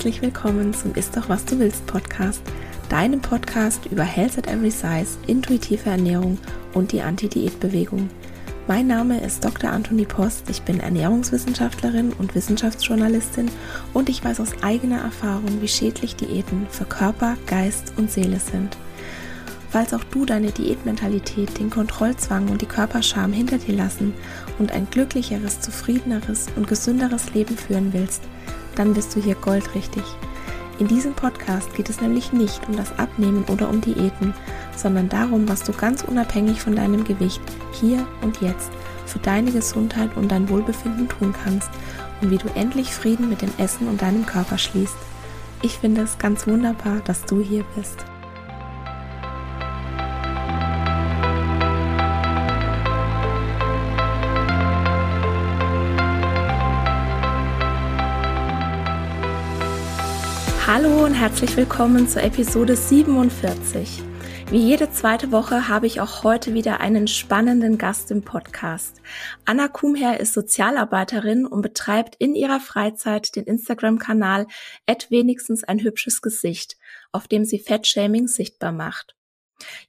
Herzlich willkommen zum Ist doch was du willst Podcast, deinem Podcast über Health at Every Size, intuitive Ernährung und die Anti-Diät-Bewegung. Mein Name ist Dr. Anthony Post, ich bin Ernährungswissenschaftlerin und Wissenschaftsjournalistin und ich weiß aus eigener Erfahrung, wie schädlich Diäten für Körper, Geist und Seele sind. Falls auch du deine Diätmentalität, den Kontrollzwang und die Körperscham hinter dir lassen und ein glücklicheres, zufriedeneres und gesünderes Leben führen willst, dann bist du hier goldrichtig. In diesem Podcast geht es nämlich nicht um das Abnehmen oder um Diäten, sondern darum, was du ganz unabhängig von deinem Gewicht hier und jetzt für deine Gesundheit und dein Wohlbefinden tun kannst und wie du endlich Frieden mit dem Essen und deinem Körper schließt. Ich finde es ganz wunderbar, dass du hier bist. Hallo und herzlich willkommen zur Episode 47. Wie jede zweite Woche habe ich auch heute wieder einen spannenden Gast im Podcast. Anna Kumher ist Sozialarbeiterin und betreibt in ihrer Freizeit den Instagram-Kanal wenigstens ein hübsches Gesicht, auf dem sie Fettshaming sichtbar macht.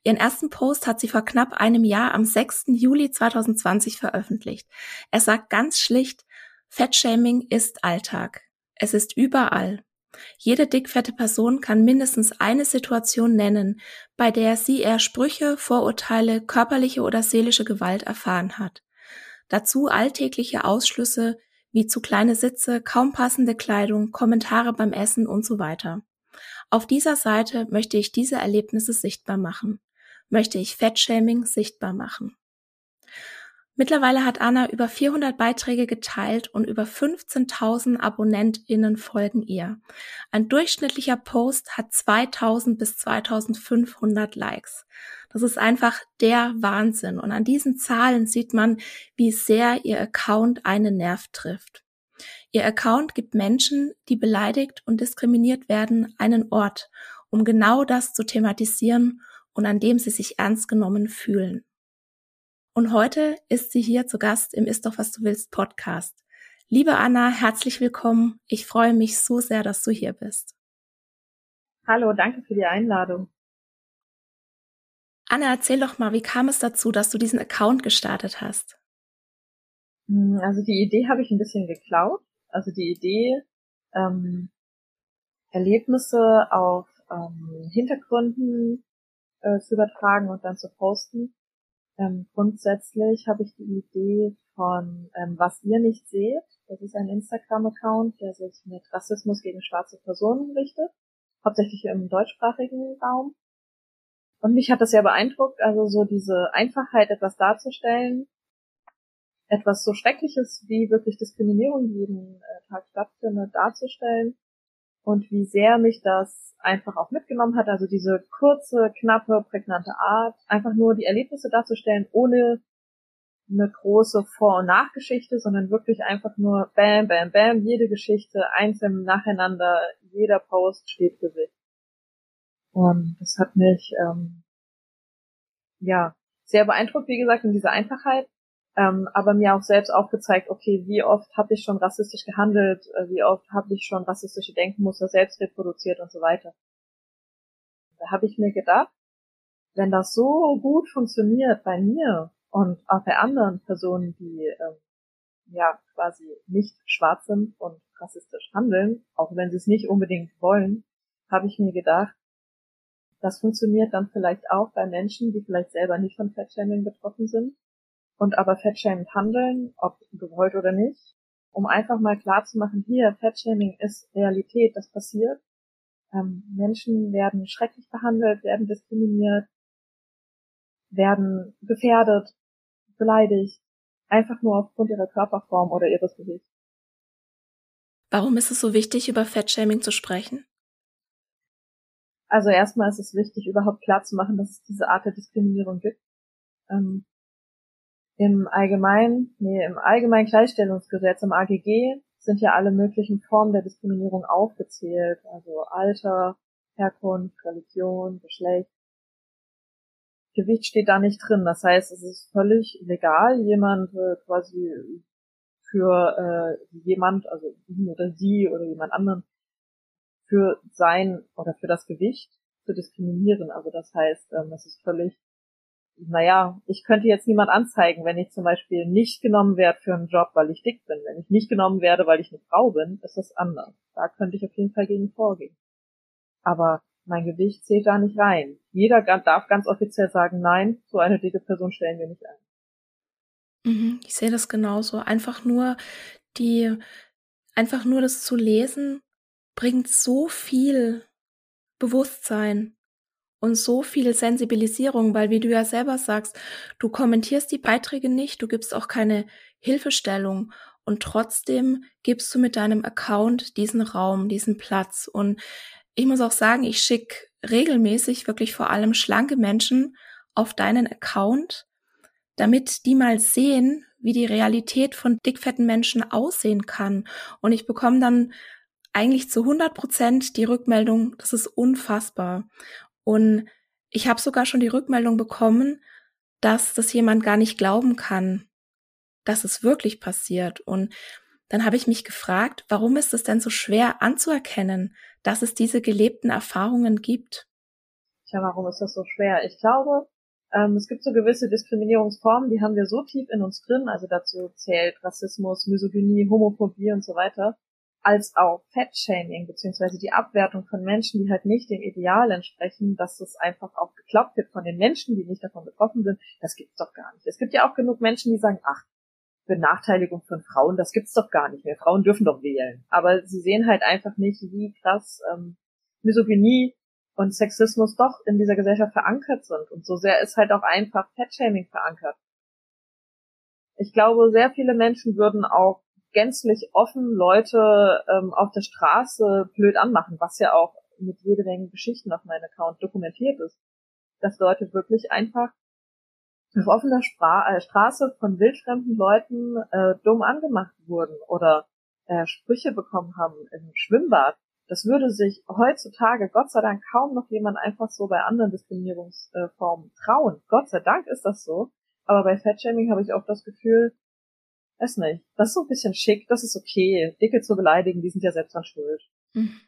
Ihren ersten Post hat sie vor knapp einem Jahr am 6. Juli 2020 veröffentlicht. Er sagt ganz schlicht, Fettshaming ist Alltag. Es ist überall. Jede dickfette Person kann mindestens eine Situation nennen, bei der sie eher Sprüche, Vorurteile, körperliche oder seelische Gewalt erfahren hat. Dazu alltägliche Ausschlüsse wie zu kleine Sitze, kaum passende Kleidung, Kommentare beim Essen und so weiter. Auf dieser Seite möchte ich diese Erlebnisse sichtbar machen. Möchte ich Fettshaming sichtbar machen. Mittlerweile hat Anna über 400 Beiträge geteilt und über 15.000 AbonnentInnen folgen ihr. Ein durchschnittlicher Post hat 2000 bis 2500 Likes. Das ist einfach der Wahnsinn. Und an diesen Zahlen sieht man, wie sehr ihr Account einen Nerv trifft. Ihr Account gibt Menschen, die beleidigt und diskriminiert werden, einen Ort, um genau das zu thematisieren und an dem sie sich ernst genommen fühlen. Und heute ist sie hier zu Gast im Ist doch was du willst Podcast. Liebe Anna, herzlich willkommen. Ich freue mich so sehr, dass du hier bist. Hallo, danke für die Einladung. Anna, erzähl doch mal, wie kam es dazu, dass du diesen Account gestartet hast? Hm, also die Idee habe ich ein bisschen geklaut. Also die Idee, ähm, Erlebnisse auf ähm, Hintergründen äh, zu übertragen und dann zu posten, ähm, grundsätzlich habe ich die Idee von ähm, Was ihr nicht seht. Das ist ein Instagram-Account, der sich mit Rassismus gegen schwarze Personen richtet, hauptsächlich im deutschsprachigen Raum. Und mich hat das sehr beeindruckt, also so diese Einfachheit, etwas darzustellen, etwas so Schreckliches wie wirklich Diskriminierung jeden äh, Tag stattfindet, darzustellen und wie sehr mich das einfach auch mitgenommen hat, also diese kurze, knappe, prägnante Art, einfach nur die Erlebnisse darzustellen, ohne eine große Vor- und Nachgeschichte, sondern wirklich einfach nur bam, bam, bam, jede Geschichte einzeln nacheinander, jeder Post steht für sich. Und das hat mich ähm, ja sehr beeindruckt, wie gesagt, in dieser Einfachheit ähm, aber mir auch selbst aufgezeigt, okay, wie oft habe ich schon rassistisch gehandelt, äh, wie oft habe ich schon rassistische Denkmuster selbst reproduziert und so weiter. Da habe ich mir gedacht, wenn das so gut funktioniert bei mir und auch bei anderen Personen, die ähm, ja quasi nicht schwarz sind und rassistisch handeln, auch wenn sie es nicht unbedingt wollen, habe ich mir gedacht, das funktioniert dann vielleicht auch bei Menschen, die vielleicht selber nicht von Fettshaming betroffen sind und aber fettschämend handeln, ob gewollt oder nicht, um einfach mal klar zu machen, hier, Fettshaming ist Realität, das passiert. Ähm, Menschen werden schrecklich behandelt, werden diskriminiert, werden gefährdet, beleidigt, einfach nur aufgrund ihrer Körperform oder ihres Gewichts. Warum ist es so wichtig, über Fettshaming zu sprechen? Also erstmal ist es wichtig, überhaupt klar zu machen, dass es diese Art der Diskriminierung gibt. Ähm, im Allgemeinen, nee, im Allgemeinen Gleichstellungsgesetz, im AGG, sind ja alle möglichen Formen der Diskriminierung aufgezählt, also Alter, Herkunft, Religion, Geschlecht. Gewicht steht da nicht drin. Das heißt, es ist völlig legal, jemand äh, quasi für äh, jemand, also ihn oder sie oder jemand anderen für sein oder für das Gewicht zu diskriminieren. Also das heißt, ähm, es ist völlig, naja, ich könnte jetzt niemand anzeigen, wenn ich zum Beispiel nicht genommen werde für einen Job, weil ich dick bin. Wenn ich nicht genommen werde, weil ich eine Frau bin, ist das anders. Da könnte ich auf jeden Fall gegen vorgehen. Aber mein Gewicht zählt da nicht rein. Jeder darf ganz offiziell sagen, nein, so eine dicke Person stellen wir nicht ein. Mhm, ich sehe das genauso. Einfach nur die, einfach nur das zu lesen, bringt so viel Bewusstsein und so viel Sensibilisierung, weil wie du ja selber sagst, du kommentierst die Beiträge nicht, du gibst auch keine Hilfestellung und trotzdem gibst du mit deinem Account diesen Raum, diesen Platz und ich muss auch sagen, ich schicke regelmäßig wirklich vor allem schlanke Menschen auf deinen Account, damit die mal sehen, wie die Realität von dickfetten Menschen aussehen kann. Und ich bekomme dann eigentlich zu 100 Prozent die Rückmeldung, das ist unfassbar. Und ich habe sogar schon die Rückmeldung bekommen, dass das jemand gar nicht glauben kann, dass es wirklich passiert. Und dann habe ich mich gefragt, warum ist es denn so schwer anzuerkennen, dass es diese gelebten Erfahrungen gibt? Tja, warum ist das so schwer? Ich glaube, ähm, es gibt so gewisse Diskriminierungsformen, die haben wir so tief in uns drin, also dazu zählt Rassismus, Misogynie, Homophobie und so weiter, als auch Fettshaming, beziehungsweise die Abwertung von Menschen, die halt nicht dem Ideal entsprechen, dass es einfach auch geglaubt wird von den Menschen, die nicht davon betroffen sind, das gibt's doch gar nicht. Es gibt ja auch genug Menschen, die sagen, ach, Benachteiligung von Frauen, das gibt's doch gar nicht mehr. Frauen dürfen doch wählen. Aber sie sehen halt einfach nicht, wie krass ähm, Misogynie und Sexismus doch in dieser Gesellschaft verankert sind. Und so sehr ist halt auch einfach Fettshaming verankert. Ich glaube, sehr viele Menschen würden auch gänzlich offen Leute ähm, auf der Straße blöd anmachen, was ja auch mit jede Menge Geschichten auf meinem Account dokumentiert ist. Dass Leute wirklich einfach auf offener Spra äh, Straße von wildfremden Leuten äh, dumm angemacht wurden oder äh, Sprüche bekommen haben im Schwimmbad. Das würde sich heutzutage Gott sei Dank kaum noch jemand einfach so bei anderen Diskriminierungsformen trauen. Gott sei Dank ist das so. Aber bei Fatshaming habe ich auch das Gefühl, Weiß nicht. Das ist so ein bisschen schick, das ist okay. Dicke zu beleidigen, die sind ja selbst an schuld. Mhm.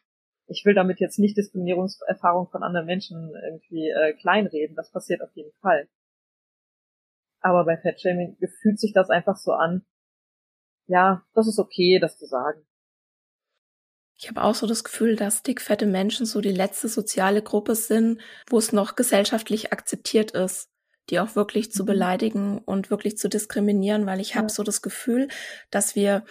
Ich will damit jetzt nicht Diskriminierungserfahrung von anderen Menschen irgendwie äh, kleinreden. Das passiert auf jeden Fall. Aber bei Fatshaming fühlt sich das einfach so an. Ja, das ist okay, das zu sagen. Ich habe auch so das Gefühl, dass dickfette Menschen so die letzte soziale Gruppe sind, wo es noch gesellschaftlich akzeptiert ist die auch wirklich zu mhm. beleidigen und wirklich zu diskriminieren, weil ich ja. habe so das Gefühl, dass wir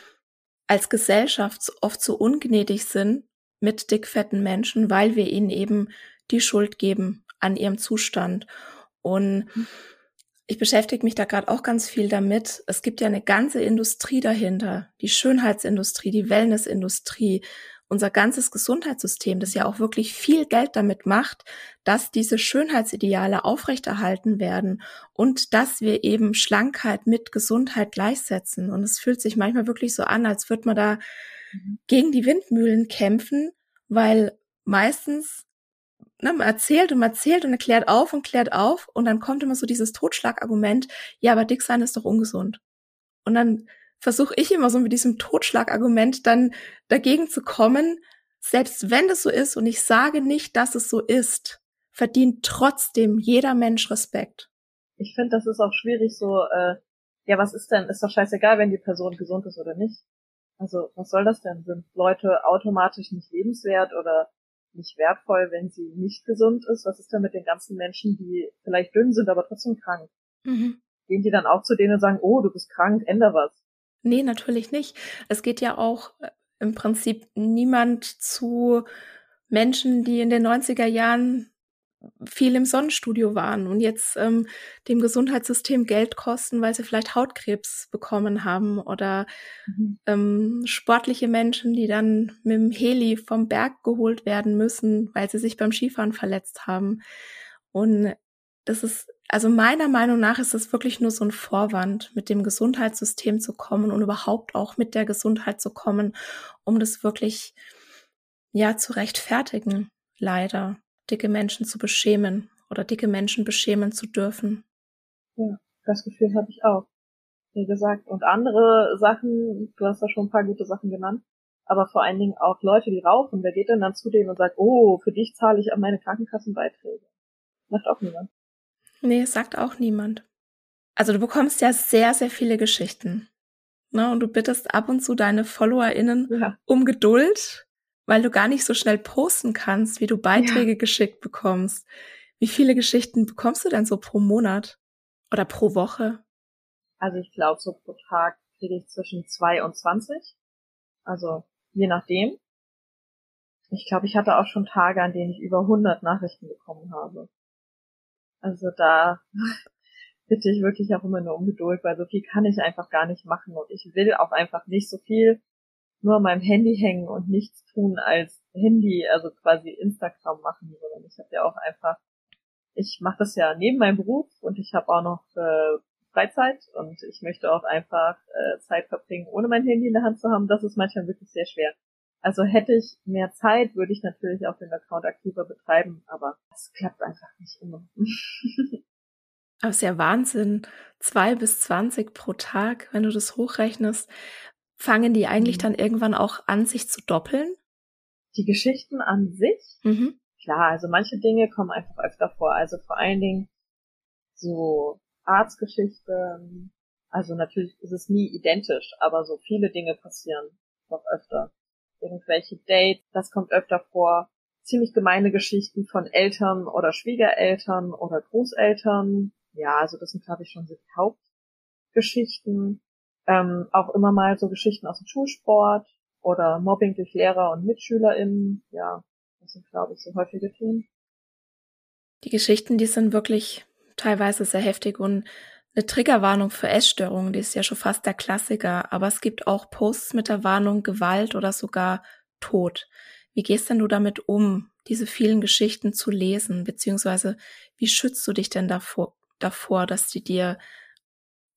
als Gesellschaft oft so ungnädig sind mit dickfetten Menschen, weil wir ihnen eben die Schuld geben an ihrem Zustand. Und mhm. ich beschäftige mich da gerade auch ganz viel damit. Es gibt ja eine ganze Industrie dahinter, die Schönheitsindustrie, die Wellnessindustrie, unser ganzes Gesundheitssystem, das ja auch wirklich viel Geld damit macht, dass diese Schönheitsideale aufrechterhalten werden und dass wir eben Schlankheit mit Gesundheit gleichsetzen. Und es fühlt sich manchmal wirklich so an, als würde man da mhm. gegen die Windmühlen kämpfen, weil meistens ne, man erzählt und man erzählt und erklärt auf und klärt auf und dann kommt immer so dieses Totschlagargument, ja, aber dick sein ist doch ungesund. Und dann versuche ich immer so mit diesem Totschlagargument dann dagegen zu kommen, selbst wenn das so ist und ich sage nicht, dass es so ist, verdient trotzdem jeder Mensch Respekt. Ich finde, das ist auch schwierig so, äh, ja, was ist denn, ist doch scheißegal, wenn die Person gesund ist oder nicht. Also, was soll das denn? Sind Leute automatisch nicht lebenswert oder nicht wertvoll, wenn sie nicht gesund ist? Was ist denn mit den ganzen Menschen, die vielleicht dünn sind, aber trotzdem krank? Mhm. Gehen die dann auch zu denen und sagen, oh, du bist krank, änder was? Nee, natürlich nicht. Es geht ja auch äh, im Prinzip niemand zu Menschen, die in den 90er Jahren viel im Sonnenstudio waren und jetzt ähm, dem Gesundheitssystem Geld kosten, weil sie vielleicht Hautkrebs bekommen haben oder mhm. ähm, sportliche Menschen, die dann mit dem Heli vom Berg geholt werden müssen, weil sie sich beim Skifahren verletzt haben. Und das ist also meiner Meinung nach ist es wirklich nur so ein Vorwand, mit dem Gesundheitssystem zu kommen und überhaupt auch mit der Gesundheit zu kommen, um das wirklich, ja, zu rechtfertigen, leider, dicke Menschen zu beschämen oder dicke Menschen beschämen zu dürfen. Ja, das Gefühl habe ich auch. Wie gesagt. Und andere Sachen, du hast da schon ein paar gute Sachen genannt. aber vor allen Dingen auch Leute, die rauchen. Wer geht denn dann zu denen und sagt, oh, für dich zahle ich an meine Krankenkassenbeiträge? Macht auch niemand. Nee, sagt auch niemand. Also du bekommst ja sehr, sehr viele Geschichten. Ne? Und du bittest ab und zu deine FollowerInnen ja. um Geduld, weil du gar nicht so schnell posten kannst, wie du Beiträge ja. geschickt bekommst. Wie viele Geschichten bekommst du denn so pro Monat oder pro Woche? Also ich glaube, so pro Tag kriege ich zwischen zwei und zwanzig. Also je nachdem. Ich glaube, ich hatte auch schon Tage, an denen ich über 100 Nachrichten bekommen habe. Also da bitte ich wirklich auch immer nur um Geduld, weil so viel kann ich einfach gar nicht machen und ich will auch einfach nicht so viel nur an meinem Handy hängen und nichts tun als Handy, also quasi Instagram machen, sondern ich habe ja auch einfach, ich mache das ja neben meinem Beruf und ich habe auch noch äh, Freizeit und ich möchte auch einfach äh, Zeit verbringen, ohne mein Handy in der Hand zu haben. Das ist manchmal wirklich sehr schwer. Also hätte ich mehr Zeit, würde ich natürlich auch den Account aktiver betreiben, aber es klappt einfach nicht immer. Aber es ist ja Wahnsinn. Zwei bis zwanzig pro Tag, wenn du das hochrechnest, fangen die eigentlich mhm. dann irgendwann auch an, sich zu doppeln? Die Geschichten an sich? Mhm. Klar, also manche Dinge kommen einfach öfter vor. Also vor allen Dingen so Arztgeschichten. Also natürlich ist es nie identisch, aber so viele Dinge passieren doch öfter. Irgendwelche Dates, das kommt öfter vor. Ziemlich gemeine Geschichten von Eltern oder Schwiegereltern oder Großeltern. Ja, also das sind, glaube ich, schon so die Hauptgeschichten. Ähm, auch immer mal so Geschichten aus dem Schulsport oder Mobbing durch Lehrer und MitschülerInnen. Ja, das sind, glaube ich, so häufige Themen. Die Geschichten, die sind wirklich teilweise sehr heftig und eine Triggerwarnung für Essstörungen, die ist ja schon fast der Klassiker, aber es gibt auch Posts mit der Warnung Gewalt oder sogar Tod. Wie gehst denn du damit um, diese vielen Geschichten zu lesen, beziehungsweise wie schützt du dich denn davor, davor, dass die dir,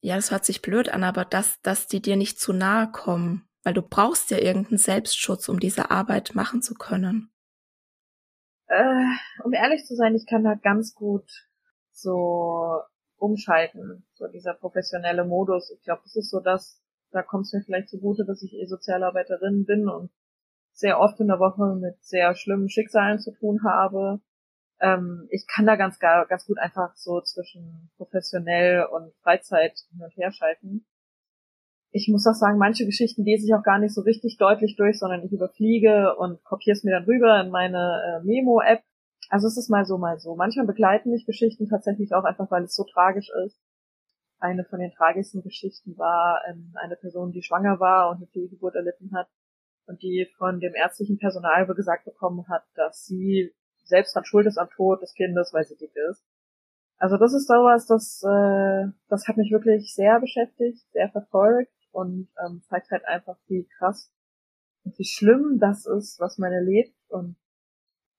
ja, das hört sich blöd an, aber dass, dass die dir nicht zu nahe kommen, weil du brauchst ja irgendeinen Selbstschutz, um diese Arbeit machen zu können. Äh, um ehrlich zu sein, ich kann da ganz gut so umschalten, so dieser professionelle Modus. Ich glaube, das ist so das, da kommt es mir vielleicht zugute, dass ich eh Sozialarbeiterin bin und sehr oft in der Woche mit sehr schlimmen Schicksalen zu tun habe. Ähm, ich kann da ganz, ganz gut einfach so zwischen professionell und Freizeit hin und her schalten. Ich muss auch sagen, manche Geschichten lese ich auch gar nicht so richtig deutlich durch, sondern ich überfliege und kopiere es mir dann rüber in meine äh, Memo-App also es ist mal so, mal so. Manchmal begleiten mich Geschichten tatsächlich auch einfach, weil es so tragisch ist. Eine von den tragischsten Geschichten war ähm, eine Person, die schwanger war und eine Fehlgeburt erlitten hat und die von dem ärztlichen Personal gesagt bekommen hat, dass sie selbst dann schuld ist am Tod des Kindes, weil sie dick ist. Also das ist sowas, das, äh, das hat mich wirklich sehr beschäftigt, sehr verfolgt und ähm, zeigt halt einfach, wie krass und wie schlimm das ist, was man erlebt und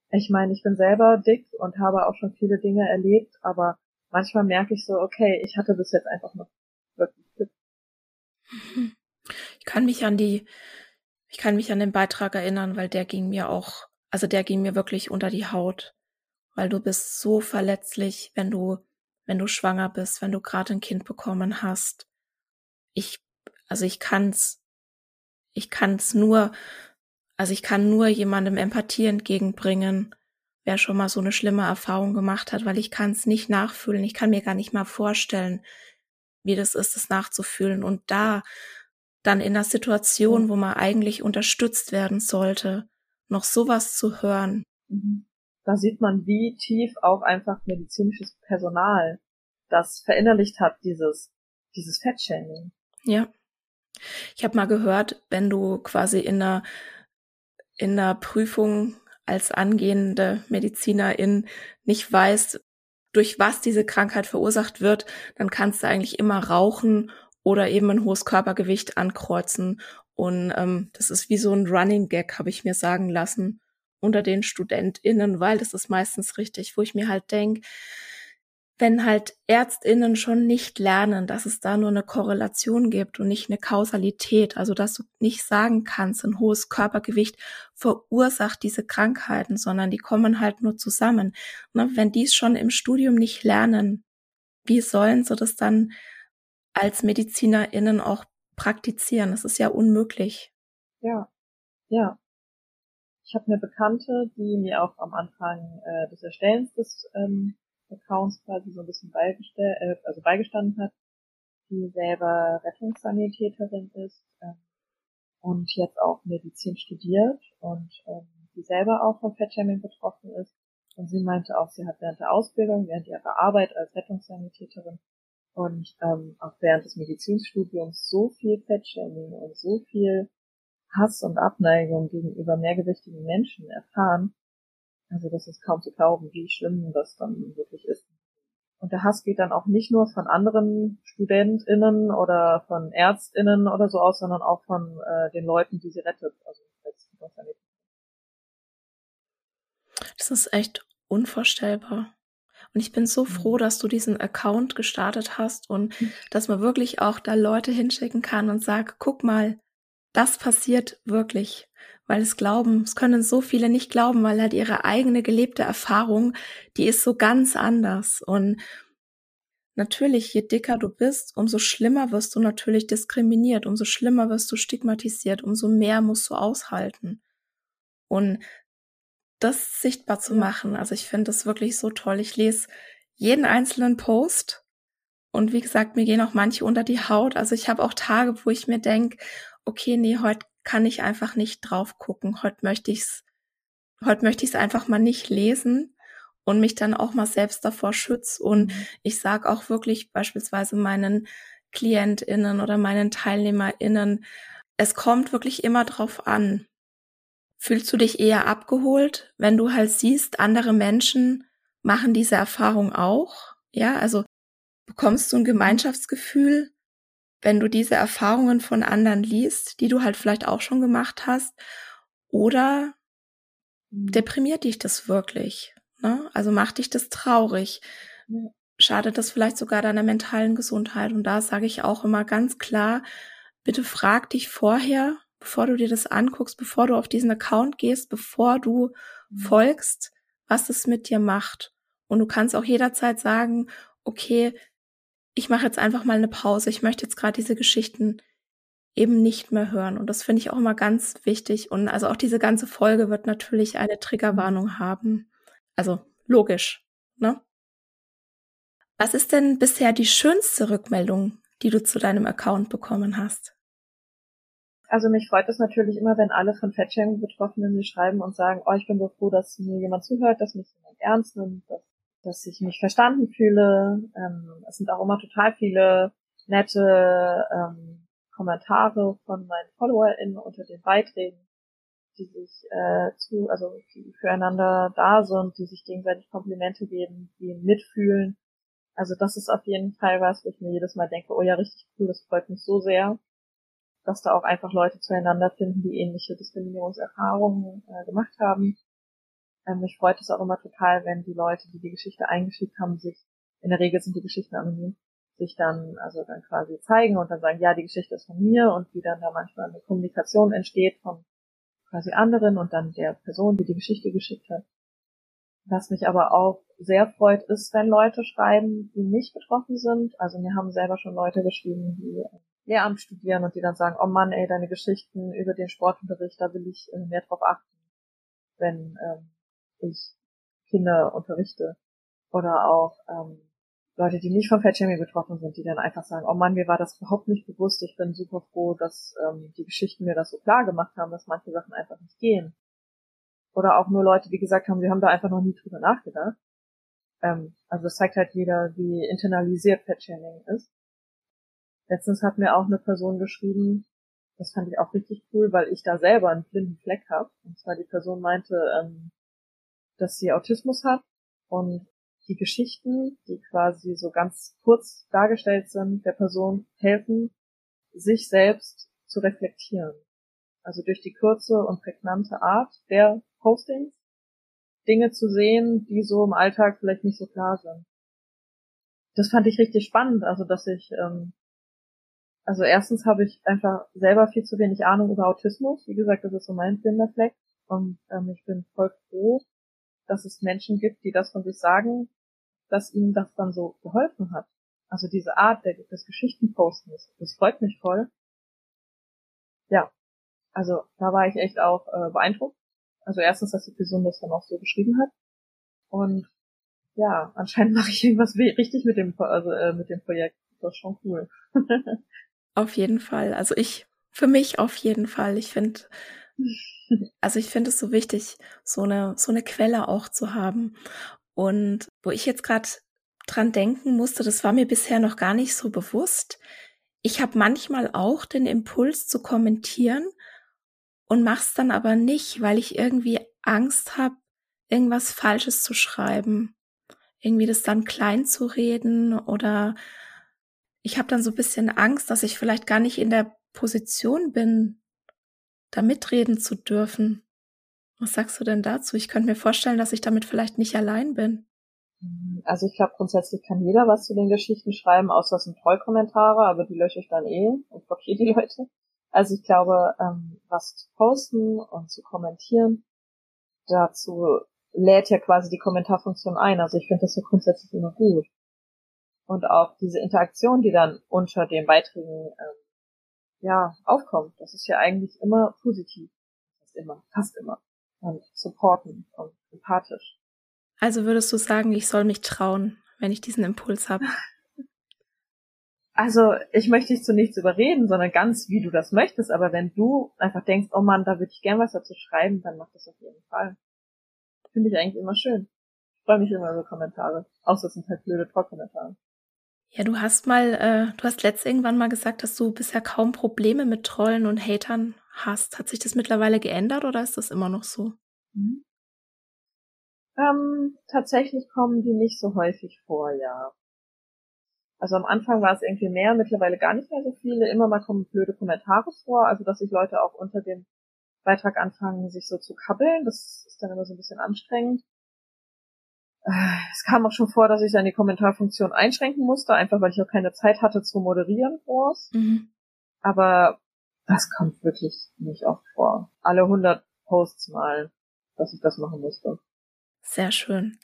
ich meine, ich bin selber dick und habe auch schon viele Dinge erlebt, aber manchmal merke ich so, okay, ich hatte bis jetzt einfach noch wirklich Glück. Ich kann mich an die, ich kann mich an den Beitrag erinnern, weil der ging mir auch, also der ging mir wirklich unter die Haut, weil du bist so verletzlich, wenn du, wenn du schwanger bist, wenn du gerade ein Kind bekommen hast. Ich, also ich kann's, ich kann's nur also ich kann nur jemandem Empathie entgegenbringen, wer schon mal so eine schlimme Erfahrung gemacht hat, weil ich kann es nicht nachfühlen. Ich kann mir gar nicht mal vorstellen, wie das ist, es nachzufühlen. Und da dann in der Situation, wo man eigentlich unterstützt werden sollte, noch sowas zu hören. Mhm. Da sieht man, wie tief auch einfach medizinisches Personal das verinnerlicht hat, dieses, dieses Fettshaming. Ja. Ich habe mal gehört, wenn du quasi in einer in der Prüfung als angehende Medizinerin nicht weißt, durch was diese Krankheit verursacht wird, dann kannst du eigentlich immer rauchen oder eben ein hohes Körpergewicht ankreuzen. Und ähm, das ist wie so ein Running Gag, habe ich mir sagen lassen, unter den StudentInnen, weil das ist meistens richtig, wo ich mir halt denk wenn halt Ärztinnen schon nicht lernen, dass es da nur eine Korrelation gibt und nicht eine Kausalität, also dass du nicht sagen kannst, ein hohes Körpergewicht verursacht diese Krankheiten, sondern die kommen halt nur zusammen. Ne? Wenn die es schon im Studium nicht lernen, wie sollen sie das dann als MedizinerInnen auch praktizieren? Das ist ja unmöglich. Ja. ja, ich habe eine Bekannte, die mir auch am Anfang äh, des Erstellens des ähm, Accounts quasi so ein bisschen beigestell, äh, also beigestanden hat, die selber Rettungssanitäterin ist ähm, und jetzt auch Medizin studiert und ähm, die selber auch von Fettshaming betroffen ist. Und sie meinte auch, sie hat während der Ausbildung, während ihrer Arbeit als Rettungssanitäterin und ähm, auch während des Medizinstudiums so viel Fettshaming und so viel Hass und Abneigung gegenüber mehrgewichtigen Menschen erfahren. Also das ist kaum zu glauben, wie schlimm das dann wirklich ist. Und der Hass geht dann auch nicht nur von anderen StudentInnen oder von ÄrztInnen oder so aus, sondern auch von äh, den Leuten, die sie rettet. Also das ist echt unvorstellbar. Und ich bin so froh, mhm. dass du diesen Account gestartet hast und mhm. dass man wirklich auch da Leute hinschicken kann und sagt, guck mal, das passiert wirklich. Weil es glauben, es können so viele nicht glauben, weil halt ihre eigene gelebte Erfahrung, die ist so ganz anders. Und natürlich, je dicker du bist, umso schlimmer wirst du natürlich diskriminiert, umso schlimmer wirst du stigmatisiert, umso mehr musst du aushalten. Und das sichtbar zu machen. Also ich finde das wirklich so toll. Ich lese jeden einzelnen Post und wie gesagt, mir gehen auch manche unter die Haut. Also ich habe auch Tage, wo ich mir denke, okay, nee, heute kann ich einfach nicht drauf gucken. Heute möchte ich's, heute möchte ich es einfach mal nicht lesen und mich dann auch mal selbst davor schütze. Und mhm. ich sage auch wirklich beispielsweise meinen KlientInnen oder meinen TeilnehmerInnen, es kommt wirklich immer drauf an, Fühlst du dich eher abgeholt, wenn du halt siehst, andere Menschen machen diese Erfahrung auch? Ja, also bekommst du ein Gemeinschaftsgefühl, wenn du diese Erfahrungen von anderen liest, die du halt vielleicht auch schon gemacht hast? Oder mhm. deprimiert dich das wirklich? Ne? Also macht dich das traurig? Schadet das vielleicht sogar deiner mentalen Gesundheit? Und da sage ich auch immer ganz klar, bitte frag dich vorher, bevor du dir das anguckst, bevor du auf diesen Account gehst, bevor du mhm. folgst, was es mit dir macht. Und du kannst auch jederzeit sagen, okay, ich mache jetzt einfach mal eine Pause. Ich möchte jetzt gerade diese Geschichten eben nicht mehr hören. Und das finde ich auch immer ganz wichtig. Und also auch diese ganze Folge wird natürlich eine Triggerwarnung haben. Also logisch, ne? Was ist denn bisher die schönste Rückmeldung, die du zu deinem Account bekommen hast? Also mich freut es natürlich immer, wenn alle von Fettshaming Betroffenen mir schreiben und sagen, oh, ich bin so froh, dass mir jemand zuhört, dass mich jemand ernst nimmt, dass, dass ich mich verstanden fühle. Ähm, es sind auch immer total viele nette ähm, Kommentare von meinen FollowerInnen unter den Beiträgen, die sich äh, zu, also die füreinander da sind, die sich gegenseitig Komplimente geben, die mitfühlen. Also das ist auf jeden Fall was, wo ich mir jedes Mal denke, oh ja, richtig cool, das freut mich so sehr dass da auch einfach Leute zueinander finden, die ähnliche Diskriminierungserfahrungen äh, gemacht haben. Ähm, mich freut es auch immer total, wenn die Leute, die die Geschichte eingeschickt haben, sich, in der Regel sind die Geschichten anonym, sich dann, also dann quasi zeigen und dann sagen, ja, die Geschichte ist von mir und wie dann da manchmal eine Kommunikation entsteht von quasi anderen und dann der Person, die die Geschichte geschickt hat. Was mich aber auch sehr freut, ist, wenn Leute schreiben, die nicht betroffen sind. Also mir haben selber schon Leute geschrieben, die Lehramt studieren und die dann sagen, oh Mann, ey, deine Geschichten über den Sportunterricht, da will ich äh, mehr drauf achten, wenn ähm, ich Kinder unterrichte. Oder auch ähm, Leute, die nicht vom Fettshaming betroffen sind, die dann einfach sagen, oh Mann, mir war das überhaupt nicht bewusst, ich bin super froh, dass ähm, die Geschichten mir das so klar gemacht haben, dass manche Sachen einfach nicht gehen. Oder auch nur Leute, die gesagt haben, sie haben da einfach noch nie drüber nachgedacht. Ähm, also das zeigt halt wieder, wie internalisiert Fettshaming ist. Letztens hat mir auch eine Person geschrieben, das fand ich auch richtig cool, weil ich da selber einen blinden Fleck habe. Und zwar die Person meinte, ähm, dass sie Autismus hat und die Geschichten, die quasi so ganz kurz dargestellt sind, der Person helfen, sich selbst zu reflektieren. Also durch die kurze und prägnante Art der Postings Dinge zu sehen, die so im Alltag vielleicht nicht so klar sind. Das fand ich richtig spannend, also dass ich ähm, also erstens habe ich einfach selber viel zu wenig Ahnung über Autismus. Wie gesagt, das ist so mein Blinderfleck. Und ähm, ich bin voll froh, dass es Menschen gibt, die das von sich sagen, dass ihnen das dann so geholfen hat. Also diese Art des Geschichtenpostens, das freut mich voll. Ja. also da war ich echt auch äh, beeindruckt. Also erstens, dass die Person das dann auch so geschrieben hat. Und ja, anscheinend mache ich irgendwas richtig mit dem, also, äh, mit dem Projekt. Das ist schon cool. auf jeden Fall. Also ich, für mich auf jeden Fall. Ich finde, also ich finde es so wichtig, so eine, so eine Quelle auch zu haben. Und wo ich jetzt gerade dran denken musste, das war mir bisher noch gar nicht so bewusst. Ich habe manchmal auch den Impuls zu kommentieren und mach's dann aber nicht, weil ich irgendwie Angst habe, irgendwas Falsches zu schreiben, irgendwie das dann klein zu reden oder ich habe dann so ein bisschen Angst, dass ich vielleicht gar nicht in der Position bin, da mitreden zu dürfen. Was sagst du denn dazu? Ich könnte mir vorstellen, dass ich damit vielleicht nicht allein bin. Also ich glaube, grundsätzlich kann jeder was zu den Geschichten schreiben, außer es sind Trollkommentare, aber die lösche ich dann eh und blockiere die Leute. Also ich glaube, ähm, was zu posten und zu kommentieren, dazu lädt ja quasi die Kommentarfunktion ein. Also ich finde das ja grundsätzlich immer gut. Und auch diese Interaktion, die dann unter den Beiträgen ähm, ja aufkommt, das ist ja eigentlich immer positiv. Das ist immer, fast immer. Und supporten und empathisch. Also würdest du sagen, ich soll mich trauen, wenn ich diesen Impuls habe? Also ich möchte dich zu nichts überreden, sondern ganz wie du das möchtest. Aber wenn du einfach denkst, oh Mann, da würde ich gern was dazu schreiben, dann mach das auf jeden Fall. Finde ich eigentlich immer schön. Ich freue mich immer über Kommentare. Außer es sind halt blöde Trollkommentare. Ja, du hast mal, äh, du hast letzt irgendwann mal gesagt, dass du bisher kaum Probleme mit Trollen und Hatern hast. Hat sich das mittlerweile geändert oder ist das immer noch so? Mhm. Ähm, tatsächlich kommen die nicht so häufig vor, ja. Also am Anfang war es irgendwie mehr, mittlerweile gar nicht mehr so viele. Immer mal kommen blöde Kommentare vor, also dass sich Leute auch unter dem Beitrag anfangen, sich so zu kabbeln. Das ist dann immer so ein bisschen anstrengend. Es kam auch schon vor, dass ich dann die Kommentarfunktion einschränken musste, einfach weil ich auch keine Zeit hatte zu moderieren groß. Mhm. Aber das kommt wirklich nicht oft vor. Alle 100 Posts mal, dass ich das machen musste. Sehr schön.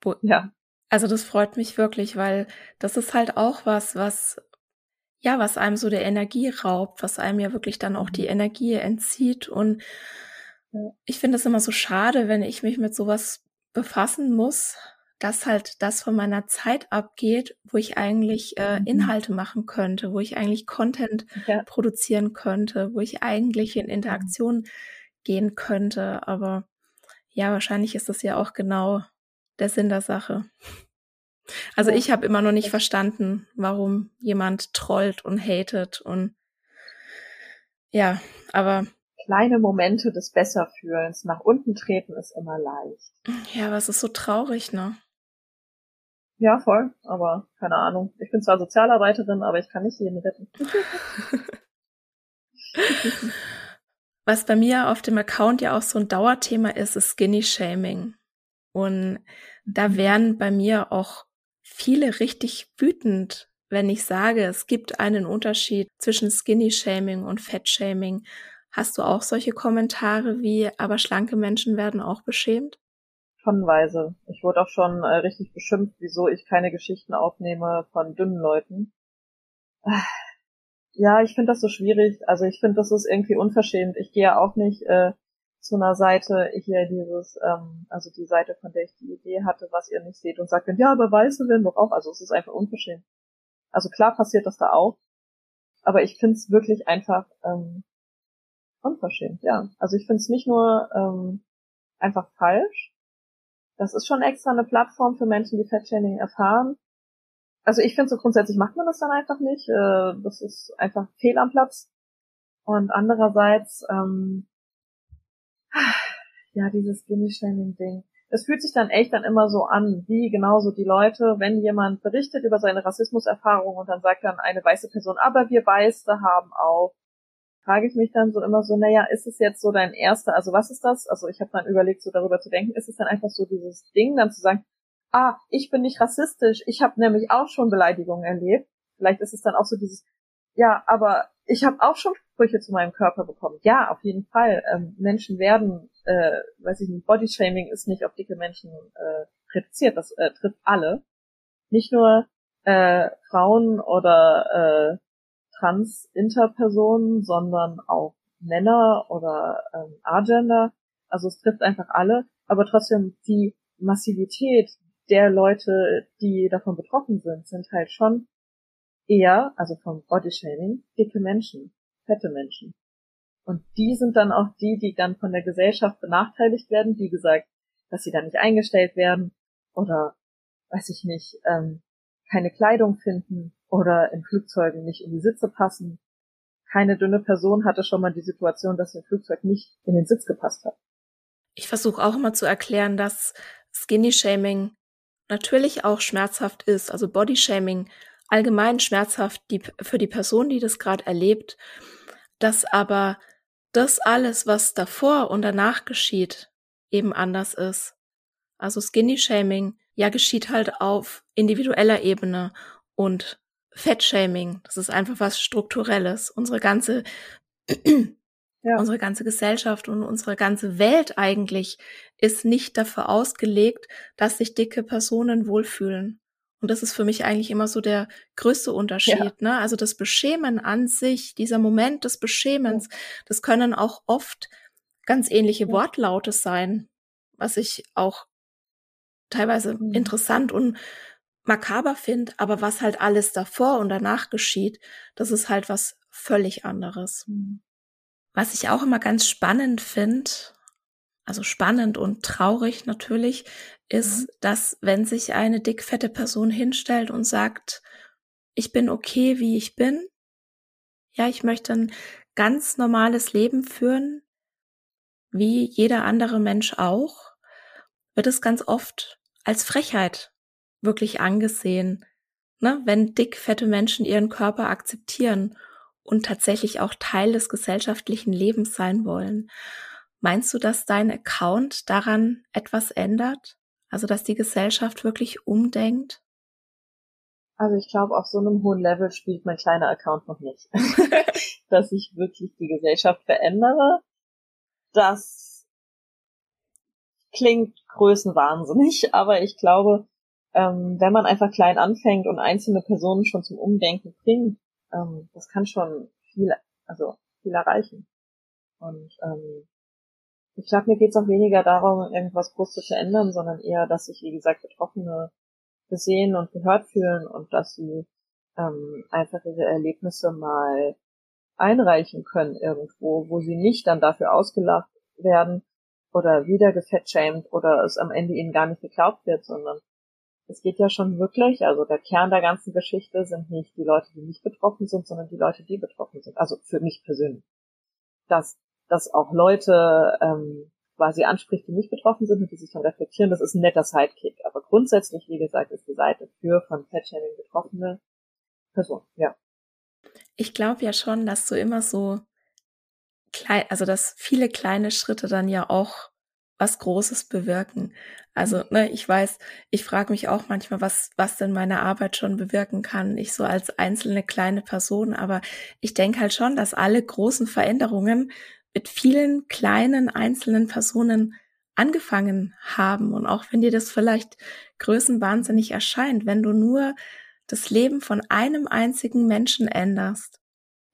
Wo, ja. Also das freut mich wirklich, weil das ist halt auch was, was ja, was einem so der Energie raubt, was einem ja wirklich dann auch die mhm. Energie entzieht. Und ich finde es immer so schade, wenn ich mich mit sowas befassen muss, dass halt das von meiner Zeit abgeht, wo ich eigentlich äh, mhm. Inhalte machen könnte, wo ich eigentlich Content ja. produzieren könnte, wo ich eigentlich in Interaktion gehen könnte. Aber ja, wahrscheinlich ist das ja auch genau der Sinn der Sache. Also ich habe immer noch nicht verstanden, warum jemand trollt und hatet und ja, aber kleine Momente des Besserfühlens nach unten treten ist immer leicht. Ja, aber es ist so traurig, ne? Ja, voll, aber keine Ahnung. Ich bin zwar Sozialarbeiterin, aber ich kann nicht jeden retten. Was bei mir auf dem Account ja auch so ein Dauerthema ist, ist Skinny Shaming. Und da wären bei mir auch viele richtig wütend, wenn ich sage, es gibt einen Unterschied zwischen Skinny Shaming und Fat Shaming. Hast du auch solche Kommentare wie, aber schlanke Menschen werden auch beschämt? Tonnenweise. Ich wurde auch schon äh, richtig beschimpft, wieso ich keine Geschichten aufnehme von dünnen Leuten. Ja, ich finde das so schwierig. Also ich finde, das ist irgendwie unverschämt. Ich gehe ja auch nicht äh, zu einer Seite hier dieses, ähm, also die Seite, von der ich die Idee hatte, was ihr nicht seht und sagt dann, ja, aber Weiße werden doch auch. Also es ist einfach unverschämt. Also klar passiert das da auch, aber ich finde es wirklich einfach ähm, unverschämt, ja. Also ich finde es nicht nur ähm, einfach falsch. Das ist schon extra eine Plattform für Menschen, die Fatshaming erfahren. Also ich finde so grundsätzlich macht man das dann einfach nicht. Äh, das ist einfach fehl am Platz. Und andererseits ähm, ja, dieses Skinny-Shaming-Ding. Es fühlt sich dann echt dann immer so an, wie genauso die Leute, wenn jemand berichtet über seine Rassismuserfahrung und dann sagt dann eine weiße Person, aber wir Weiße haben auch, frage ich mich dann so immer so, naja, ist es jetzt so dein erster, also was ist das? Also ich habe dann überlegt, so darüber zu denken, ist es dann einfach so dieses Ding, dann zu sagen, ah, ich bin nicht rassistisch, ich habe nämlich auch schon Beleidigungen erlebt. Vielleicht ist es dann auch so dieses, ja, aber ich habe auch schon Sprüche zu meinem Körper bekommen. Ja, auf jeden Fall. Ähm, Menschen werden, äh, weiß ich nicht, Bodyshaming ist nicht auf dicke Menschen äh, reduziert. Das äh, trifft alle. Nicht nur äh, Frauen oder äh, Trans-Interpersonen, sondern auch Männer oder ähm, Agender. Also es trifft einfach alle, aber trotzdem die Massivität der Leute, die davon betroffen sind, sind halt schon eher, also vom Bodyshaming, dicke Menschen, fette Menschen. Und die sind dann auch die, die dann von der Gesellschaft benachteiligt werden, wie gesagt, dass sie da nicht eingestellt werden oder, weiß ich nicht, ähm, keine Kleidung finden oder in Flugzeugen nicht in die Sitze passen. Keine dünne Person hatte schon mal die Situation, dass ihr Flugzeug nicht in den Sitz gepasst hat. Ich versuche auch immer zu erklären, dass Skinny Shaming natürlich auch schmerzhaft ist, also Body Shaming allgemein schmerzhaft die, für die Person, die das gerade erlebt, dass aber das alles, was davor und danach geschieht, eben anders ist. Also Skinny Shaming, ja, geschieht halt auf individueller Ebene und Fettshaming, das ist einfach was Strukturelles. Unsere ganze, ja. unsere ganze Gesellschaft und unsere ganze Welt eigentlich ist nicht dafür ausgelegt, dass sich dicke Personen wohlfühlen. Und das ist für mich eigentlich immer so der größte Unterschied. Ja. Ne? Also das Beschämen an sich, dieser Moment des Beschämens, das können auch oft ganz ähnliche. Wortlaute sein, was ich auch teilweise mhm. interessant und makaber finde, aber was halt alles davor und danach geschieht, das ist halt was völlig anderes. Mhm. Was ich auch immer ganz spannend finde, also spannend und traurig natürlich, ist, mhm. dass wenn sich eine dickfette Person hinstellt und sagt, ich bin okay, wie ich bin, ja, ich möchte ein ganz normales Leben führen, wie jeder andere Mensch auch, wird es ganz oft als Frechheit wirklich angesehen, ne? wenn dickfette Menschen ihren Körper akzeptieren und tatsächlich auch Teil des gesellschaftlichen Lebens sein wollen. Meinst du, dass dein Account daran etwas ändert? Also, dass die Gesellschaft wirklich umdenkt? Also ich glaube, auf so einem hohen Level spielt mein kleiner Account noch nicht. dass ich wirklich die Gesellschaft verändere. Das klingt größenwahnsinnig, aber ich glaube, ähm, wenn man einfach klein anfängt und einzelne Personen schon zum Umdenken bringt, ähm, das kann schon viel, also viel erreichen. Und ähm, ich glaube, mir geht es auch weniger darum, irgendwas groß zu verändern, sondern eher, dass sich, wie gesagt, Betroffene gesehen und gehört fühlen und dass sie ähm, einfach ihre Erlebnisse mal einreichen können irgendwo, wo sie nicht dann dafür ausgelacht werden oder wieder gefettshamed oder es am Ende ihnen gar nicht geglaubt wird, sondern es geht ja schon wirklich, also der Kern der ganzen Geschichte sind nicht die Leute, die nicht betroffen sind, sondern die Leute, die betroffen sind. Also für mich persönlich. Dass dass auch Leute ähm, quasi anspricht, die nicht betroffen sind und die sich dann reflektieren, das ist ein netter Sidekick. Aber grundsätzlich, wie gesagt, ist die Seite für von Fatshaming betroffene Person, ja. Ich glaube ja schon, dass du immer so klein, also dass viele kleine Schritte dann ja auch was Großes bewirken. Also, ne, ich weiß, ich frage mich auch manchmal, was, was denn meine Arbeit schon bewirken kann. Ich so als einzelne kleine Person, aber ich denke halt schon, dass alle großen Veränderungen mit vielen kleinen einzelnen Personen angefangen haben. Und auch wenn dir das vielleicht größenwahnsinnig erscheint, wenn du nur das Leben von einem einzigen Menschen änderst,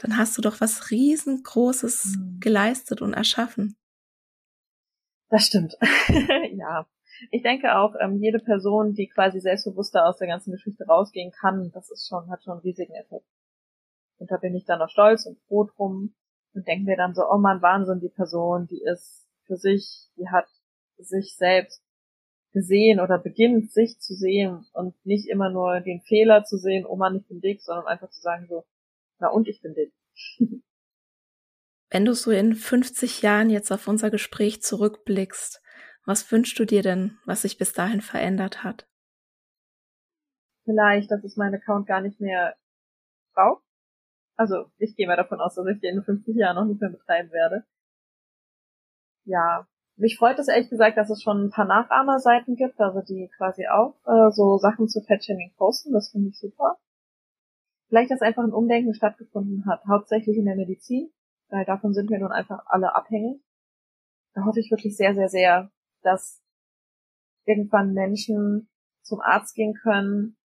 dann hast du doch was riesengroßes mhm. geleistet und erschaffen. Das stimmt. ja. Ich denke auch, ähm, jede Person, die quasi selbstbewusster aus der ganzen Geschichte rausgehen kann, das ist schon, hat schon einen riesigen Effekt. Und da bin ich dann auch stolz und froh drum und denken wir dann so, oh man, Wahnsinn, die Person, die ist für sich, die hat sich selbst gesehen oder beginnt sich zu sehen und nicht immer nur den Fehler zu sehen, oh man, ich bin dick, sondern einfach zu sagen so, na und ich bin dick. Wenn du so in 50 Jahren jetzt auf unser Gespräch zurückblickst, was wünschst du dir denn, was sich bis dahin verändert hat? Vielleicht, dass es mein Account gar nicht mehr braucht also ich gehe mal davon aus, dass ich den in 50 Jahren noch nicht mehr betreiben werde. Ja, mich freut es ehrlich gesagt, dass es schon ein paar Nachahmerseiten gibt, also die quasi auch äh, so Sachen zu Fatshaming posten. Das finde ich super. Vielleicht, dass einfach ein Umdenken stattgefunden hat, hauptsächlich in der Medizin, weil davon sind wir nun einfach alle abhängig. Da hoffe ich wirklich sehr, sehr, sehr, dass irgendwann Menschen zum Arzt gehen können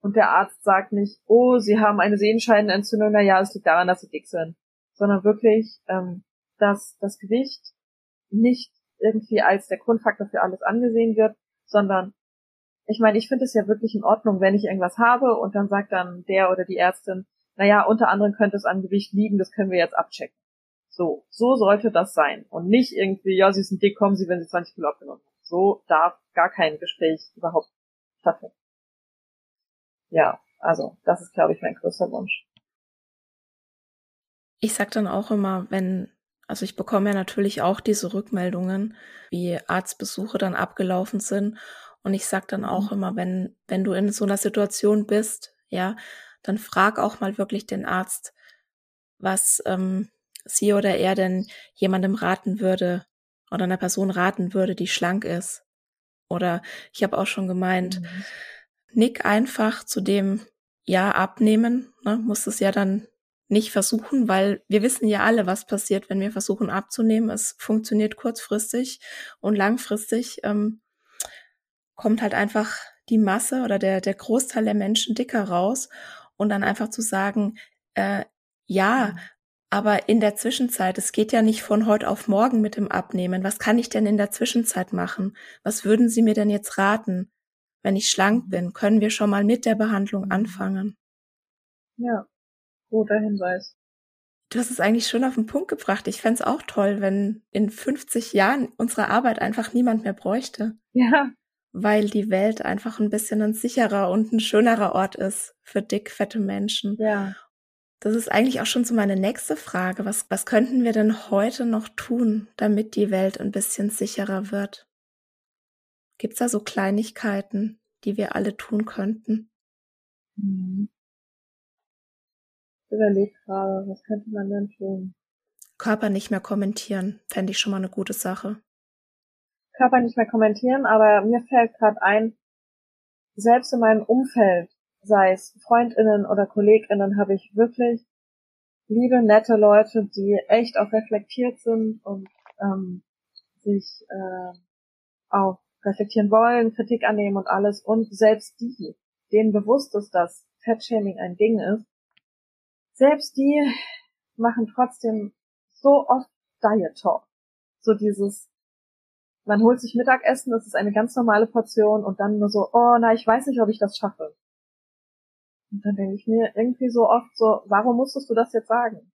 und der Arzt sagt nicht, oh, Sie haben eine Sehenscheidenentzündung, na ja, es liegt daran, dass Sie dick sind. sondern wirklich, ähm, dass das Gewicht nicht irgendwie als der Grundfaktor für alles angesehen wird, sondern ich meine, ich finde es ja wirklich in Ordnung, wenn ich irgendwas habe und dann sagt dann der oder die Ärztin, naja, unter anderem könnte es an Gewicht liegen, das können wir jetzt abchecken. So, so sollte das sein. Und nicht irgendwie, ja, Sie sind dick, kommen Sie, wenn Sie 20 Kilo abgenommen haben. So darf gar kein Gespräch überhaupt stattfinden. Ja, also, das ist, glaube ich, mein größter Wunsch. Ich sag dann auch immer, wenn, also ich bekomme ja natürlich auch diese Rückmeldungen, wie Arztbesuche dann abgelaufen sind. Und ich sag dann auch mhm. immer, wenn, wenn du in so einer Situation bist, ja, dann frag auch mal wirklich den Arzt, was ähm, sie oder er denn jemandem raten würde oder einer Person raten würde, die schlank ist. Oder ich habe auch schon gemeint, mhm. nick einfach zu dem Ja abnehmen, ne, muss es ja dann nicht versuchen, weil wir wissen ja alle, was passiert, wenn wir versuchen abzunehmen. Es funktioniert kurzfristig und langfristig ähm, kommt halt einfach die Masse oder der, der Großteil der Menschen dicker raus und dann einfach zu sagen, äh, ja, mhm. aber in der Zwischenzeit, es geht ja nicht von heute auf morgen mit dem Abnehmen. Was kann ich denn in der Zwischenzeit machen? Was würden Sie mir denn jetzt raten? Wenn ich schlank mhm. bin, können wir schon mal mit der Behandlung mhm. anfangen. Ja, guter Hinweis. Du hast es eigentlich schon auf den Punkt gebracht. Ich fände es auch toll, wenn in 50 Jahren unsere Arbeit einfach niemand mehr bräuchte. Ja. Weil die Welt einfach ein bisschen ein sicherer und ein schönerer Ort ist für dick, fette Menschen. Ja. Das ist eigentlich auch schon so meine nächste Frage. Was, was könnten wir denn heute noch tun, damit die Welt ein bisschen sicherer wird? Gibt's da so Kleinigkeiten, die wir alle tun könnten? Mhm. Ich überlege gerade, was könnte man denn tun? Körper nicht mehr kommentieren, fände ich schon mal eine gute Sache. Körper nicht mehr kommentieren, aber mir fällt gerade ein, selbst in meinem Umfeld, sei es Freundinnen oder Kolleginnen, habe ich wirklich liebe, nette Leute, die echt auch reflektiert sind und ähm, sich äh, auch reflektieren wollen, Kritik annehmen und alles. Und selbst die, denen bewusst ist, dass Fettshaming ein Ding ist, selbst die machen trotzdem so oft Diet Talk. So dieses, man holt sich Mittagessen, das ist eine ganz normale Portion und dann nur so, oh na, ich weiß nicht, ob ich das schaffe. Und dann denke ich mir irgendwie so oft so, warum musstest du das jetzt sagen?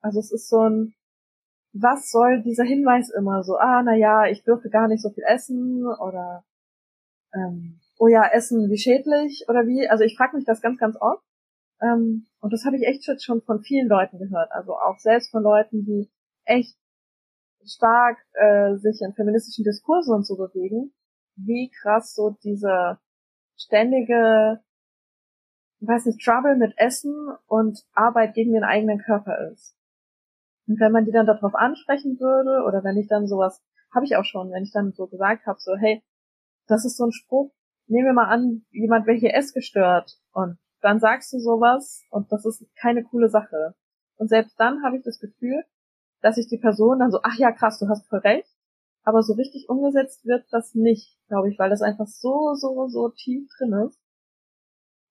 Also es ist so ein, was soll dieser Hinweis immer so, ah, na ja, ich dürfe gar nicht so viel essen oder ähm, oh ja, essen wie schädlich oder wie. Also ich frage mich das ganz, ganz oft. Ähm, und das habe ich echt schon von vielen Leuten gehört. Also auch selbst von Leuten, die echt stark äh, sich in feministischen Diskursen so bewegen, wie krass so diese ständige, weiß nicht, Trouble mit Essen und Arbeit gegen den eigenen Körper ist. Und wenn man die dann darauf ansprechen würde, oder wenn ich dann sowas, habe ich auch schon, wenn ich dann so gesagt habe, so, hey, das ist so ein Spruch, nehmen wir mal an, jemand wäre hier essgestört und dann sagst du sowas und das ist keine coole Sache. Und selbst dann habe ich das Gefühl, dass sich die Person dann so, ach ja, krass, du hast voll recht, aber so richtig umgesetzt wird das nicht, glaube ich, weil das einfach so, so, so tief drin ist.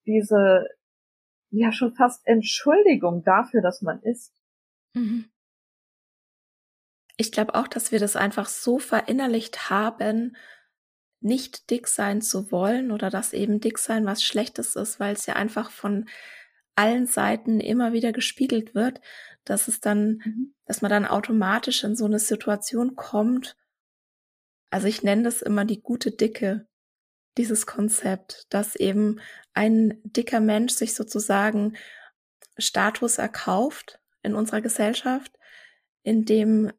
Diese, ja, schon fast Entschuldigung dafür, dass man isst. Mhm. Ich glaube auch, dass wir das einfach so verinnerlicht haben, nicht dick sein zu wollen oder dass eben dick sein was Schlechtes ist, weil es ja einfach von allen Seiten immer wieder gespiegelt wird, dass es dann, mhm. dass man dann automatisch in so eine Situation kommt. Also ich nenne das immer die gute Dicke, dieses Konzept, dass eben ein dicker Mensch sich sozusagen Status erkauft in unserer Gesellschaft, in dem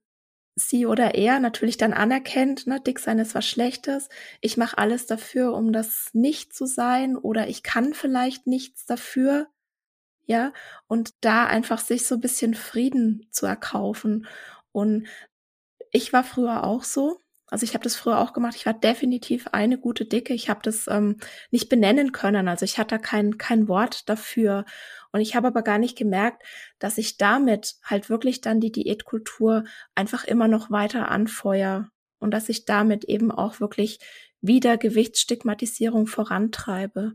sie oder er natürlich dann anerkennt, ne, dick sein ist was Schlechtes. Ich mache alles dafür, um das nicht zu sein oder ich kann vielleicht nichts dafür. Ja, und da einfach sich so ein bisschen Frieden zu erkaufen. Und ich war früher auch so. Also ich habe das früher auch gemacht. Ich war definitiv eine gute Dicke. Ich habe das ähm, nicht benennen können. Also ich hatte kein kein Wort dafür. Und ich habe aber gar nicht gemerkt, dass ich damit halt wirklich dann die Diätkultur einfach immer noch weiter anfeuer und dass ich damit eben auch wirklich wieder Gewichtsstigmatisierung vorantreibe.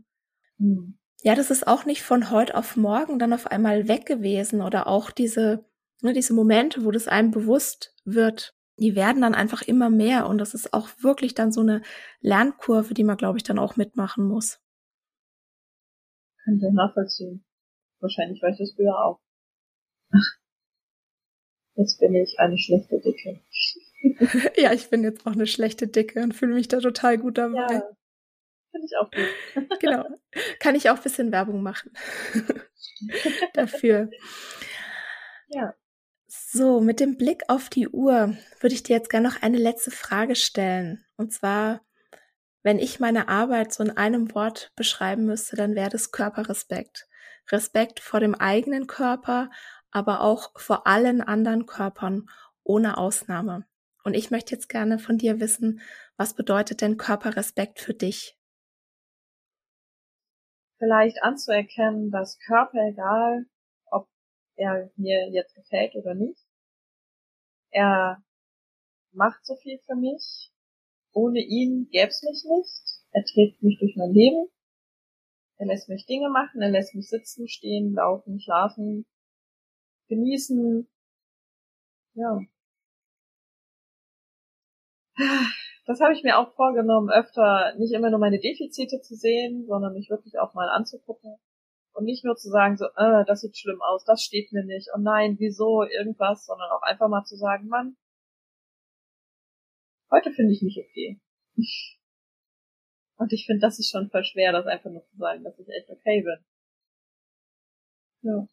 Mhm. Ja, das ist auch nicht von heute auf morgen dann auf einmal weg gewesen oder auch diese, ne, diese Momente, wo das einem bewusst wird, die werden dann einfach immer mehr und das ist auch wirklich dann so eine Lernkurve, die man, glaube ich, dann auch mitmachen muss. Kann ich nachvollziehen. Wahrscheinlich war ich das früher auch. Ach, jetzt bin ich eine schlechte Dicke. ja, ich bin jetzt auch eine schlechte Dicke und fühle mich da total gut dabei. Ja, Finde ich auch gut. genau. Kann ich auch ein bisschen Werbung machen dafür. Ja. So, mit dem Blick auf die Uhr würde ich dir jetzt gerne noch eine letzte Frage stellen. Und zwar, wenn ich meine Arbeit so in einem Wort beschreiben müsste, dann wäre das Körperrespekt. Respekt vor dem eigenen Körper, aber auch vor allen anderen Körpern ohne Ausnahme. Und ich möchte jetzt gerne von dir wissen, was bedeutet denn Körperrespekt für dich? Vielleicht anzuerkennen, dass Körper, egal ob er mir jetzt gefällt oder nicht, er macht so viel für mich. Ohne ihn gäb's mich nicht. Er trägt mich durch mein Leben. Er lässt mich Dinge machen, er lässt mich sitzen, stehen, laufen, schlafen, genießen. Ja das habe ich mir auch vorgenommen, öfter nicht immer nur meine Defizite zu sehen, sondern mich wirklich auch mal anzugucken. Und nicht nur zu sagen, so, äh, das sieht schlimm aus, das steht mir nicht, und nein, wieso, irgendwas, sondern auch einfach mal zu sagen, Mann, heute finde ich mich okay. Und ich finde, das ist schon voll schwer, das einfach nur zu sagen, dass ich echt okay bin. Ja.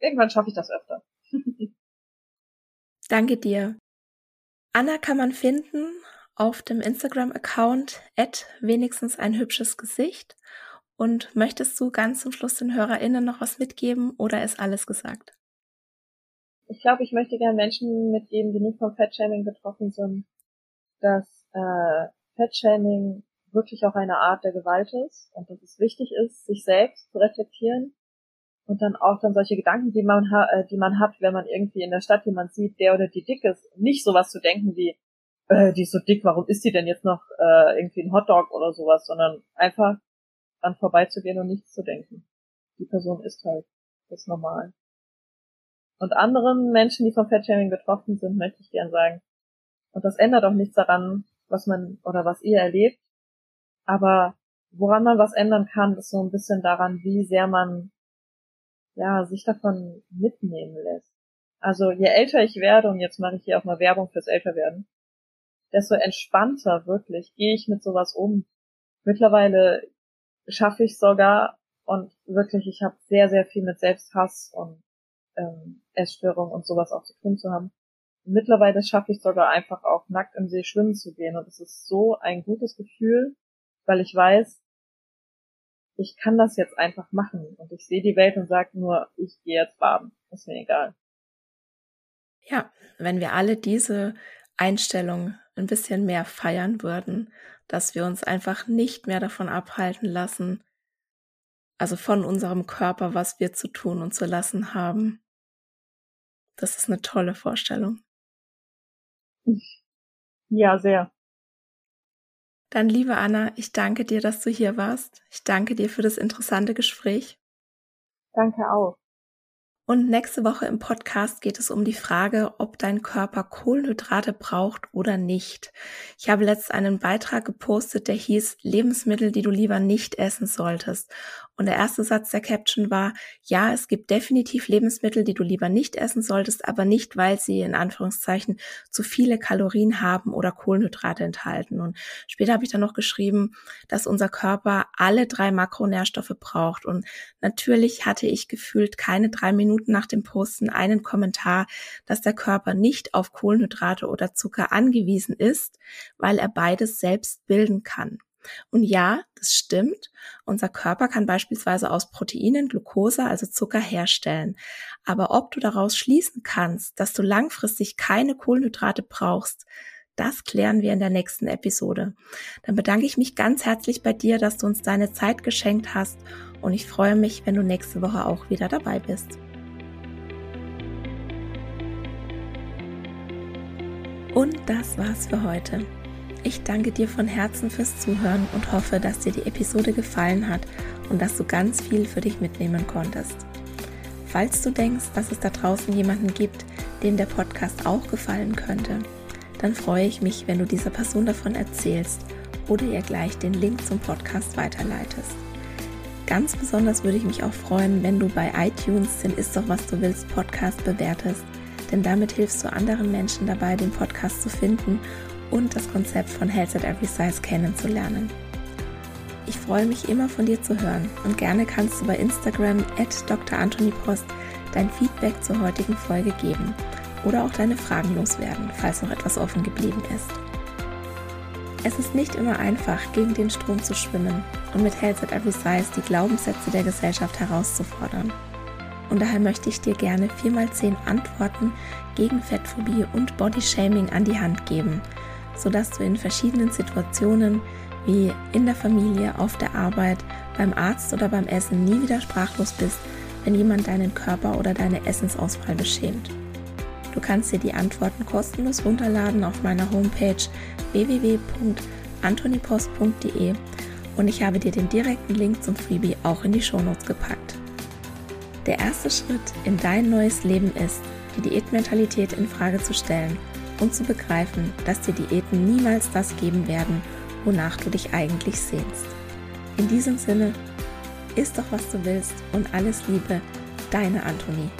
Irgendwann schaffe ich das öfter. Danke dir. Anna kann man finden auf dem Instagram-Account at wenigstens ein hübsches Gesicht. Und möchtest du ganz zum Schluss den HörerInnen noch was mitgeben oder ist alles gesagt? Ich glaube, ich möchte gerne Menschen mitgeben, die nicht vom Fettshaming betroffen sind, dass äh, Fettshaming wirklich auch eine Art der Gewalt ist und dass es wichtig ist, sich selbst zu reflektieren und dann auch dann solche Gedanken, die man, ha äh, die man hat, wenn man irgendwie in der Stadt jemand sieht, der oder die dick ist, nicht sowas zu denken wie, äh, die ist so dick, warum ist die denn jetzt noch äh, irgendwie ein Hotdog oder sowas, sondern einfach dann vorbeizugehen und nichts zu denken. Die Person ist halt, das normal. Und anderen Menschen, die vom Fettshaming betroffen sind, möchte ich gern sagen, und das ändert auch nichts daran, was man oder was ihr erlebt, aber woran man was ändern kann, ist so ein bisschen daran, wie sehr man ja, sich davon mitnehmen lässt. Also je älter ich werde, und jetzt mache ich hier auch mal Werbung fürs Älterwerden, desto entspannter wirklich gehe ich mit sowas um. Mittlerweile schaffe ich sogar und wirklich, ich habe sehr, sehr viel mit Selbsthass und ähm, Essstörung und sowas auch zu tun zu haben. Mittlerweile schaffe ich sogar einfach auch nackt im See schwimmen zu gehen und es ist so ein gutes Gefühl, weil ich weiß, ich kann das jetzt einfach machen und ich sehe die Welt und sage nur, ich gehe jetzt baden, ist mir egal. Ja, wenn wir alle diese Einstellung ein bisschen mehr feiern würden, dass wir uns einfach nicht mehr davon abhalten lassen, also von unserem Körper, was wir zu tun und zu lassen haben. Das ist eine tolle Vorstellung. Ja, sehr. Dann, liebe Anna, ich danke dir, dass du hier warst. Ich danke dir für das interessante Gespräch. Danke auch. Und nächste Woche im Podcast geht es um die Frage, ob dein Körper Kohlenhydrate braucht oder nicht. Ich habe letzt einen Beitrag gepostet, der hieß Lebensmittel, die du lieber nicht essen solltest. Und der erste Satz der Caption war, ja, es gibt definitiv Lebensmittel, die du lieber nicht essen solltest, aber nicht, weil sie in Anführungszeichen zu viele Kalorien haben oder Kohlenhydrate enthalten. Und später habe ich dann noch geschrieben, dass unser Körper alle drei Makronährstoffe braucht. Und natürlich hatte ich gefühlt keine drei Minuten nach dem Posten einen Kommentar, dass der Körper nicht auf Kohlenhydrate oder Zucker angewiesen ist, weil er beides selbst bilden kann. Und ja, das stimmt. Unser Körper kann beispielsweise aus Proteinen Glucose, also Zucker, herstellen. Aber ob du daraus schließen kannst, dass du langfristig keine Kohlenhydrate brauchst, das klären wir in der nächsten Episode. Dann bedanke ich mich ganz herzlich bei dir, dass du uns deine Zeit geschenkt hast und ich freue mich, wenn du nächste Woche auch wieder dabei bist. Und das war's für heute. Ich danke dir von Herzen fürs Zuhören und hoffe, dass dir die Episode gefallen hat und dass du ganz viel für dich mitnehmen konntest. Falls du denkst, dass es da draußen jemanden gibt, dem der Podcast auch gefallen könnte, dann freue ich mich, wenn du dieser Person davon erzählst oder ihr gleich den Link zum Podcast weiterleitest. Ganz besonders würde ich mich auch freuen, wenn du bei iTunes den Ist doch was du willst Podcast bewertest, denn damit hilfst du anderen Menschen dabei, den Podcast zu finden und das Konzept von Health at Every Size kennenzulernen. Ich freue mich immer von dir zu hören und gerne kannst du bei Instagram at Dr. Anthony Post dein Feedback zur heutigen Folge geben oder auch deine Fragen loswerden, falls noch etwas offen geblieben ist. Es ist nicht immer einfach, gegen den Strom zu schwimmen und mit Health at Every Size die Glaubenssätze der Gesellschaft herauszufordern. Und daher möchte ich dir gerne 4x10 Antworten gegen Fettphobie und Bodyshaming an die Hand geben, sodass du in verschiedenen Situationen wie in der Familie, auf der Arbeit, beim Arzt oder beim Essen nie wieder sprachlos bist, wenn jemand deinen Körper oder deine Essensauswahl beschämt. Du kannst dir die Antworten kostenlos runterladen auf meiner Homepage www.antonipost.de und ich habe dir den direkten Link zum Freebie auch in die Shownotes gepackt. Der erste Schritt in dein neues Leben ist, die Diätmentalität in Frage zu stellen und zu begreifen, dass dir Diäten niemals das geben werden, wonach du dich eigentlich sehnst. In diesem Sinne, isst doch was du willst und alles Liebe, deine Antonie.